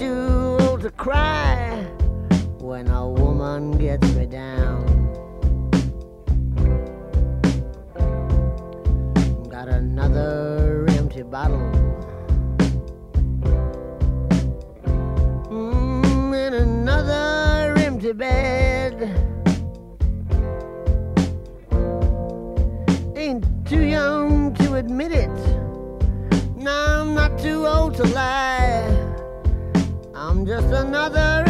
too old to cry when a woman gets me down. Got another empty bottle. Mm, and another empty bed. Ain't too young to admit it. No, I'm not too old to lie. Just another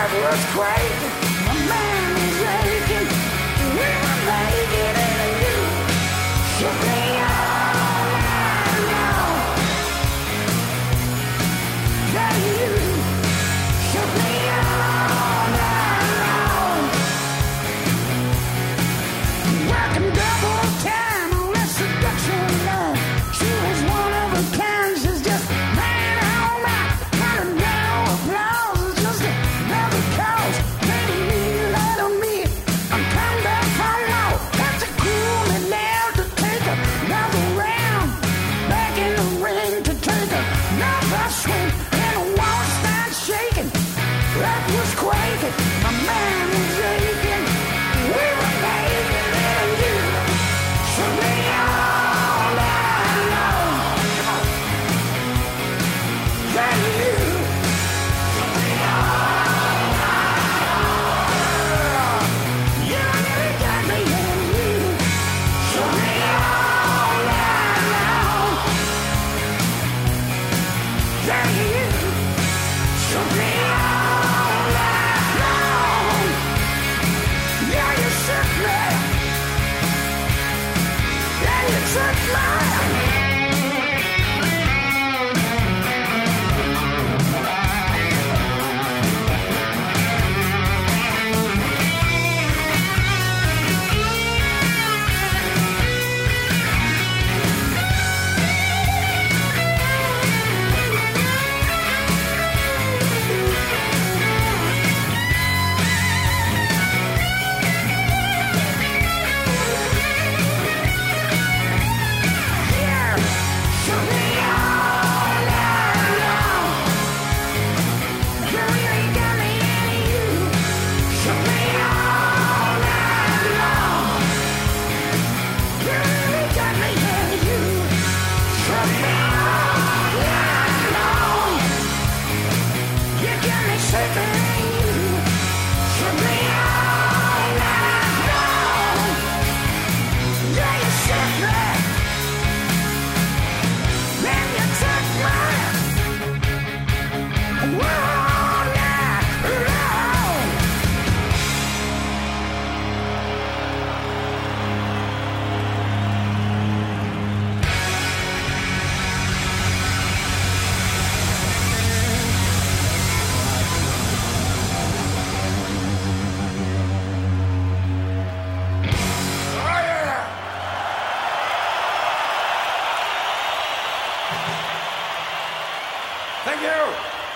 It was great. Oh,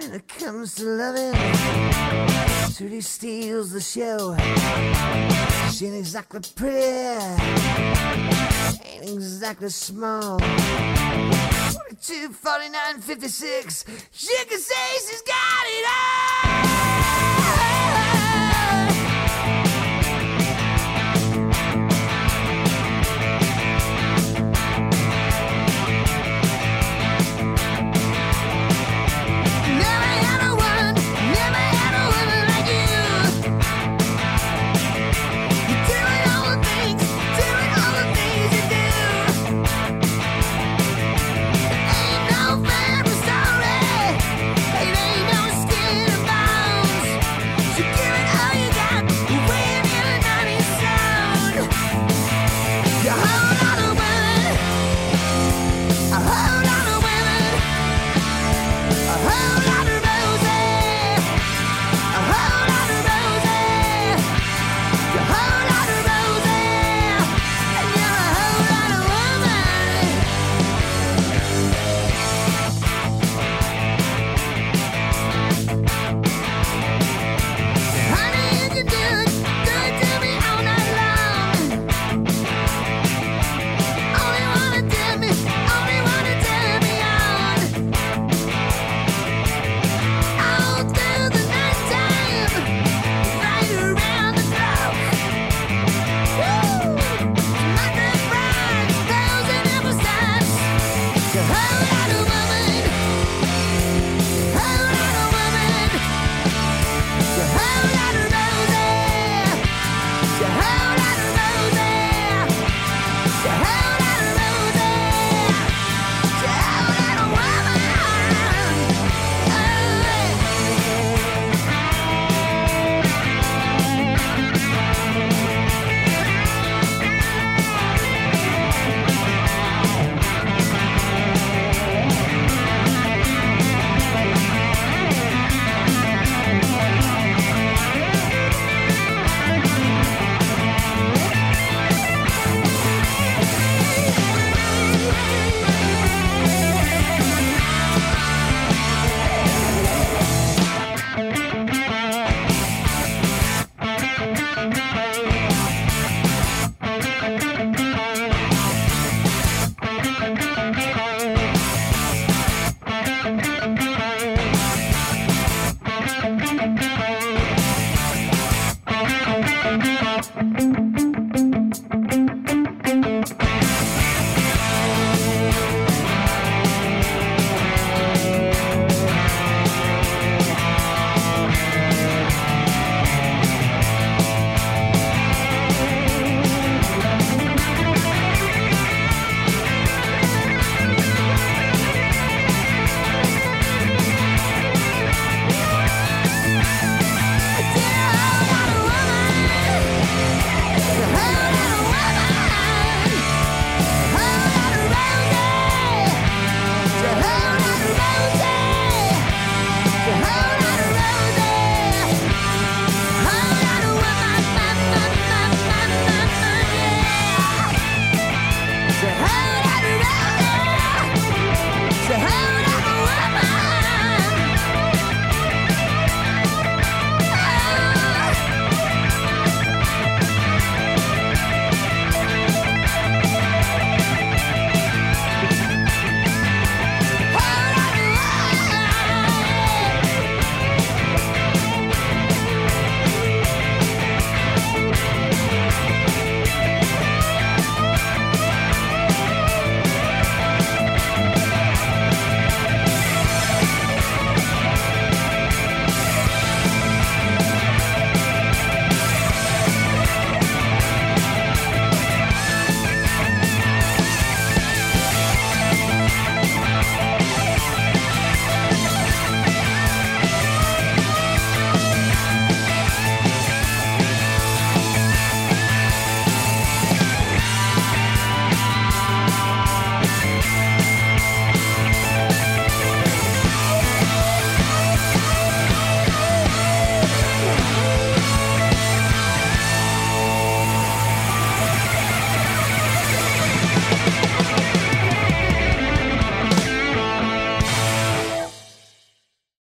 When it comes to loving, Trudy steals the show. She ain't exactly pretty, ain't exactly small. 42, 49, 56, she can say she's got it all.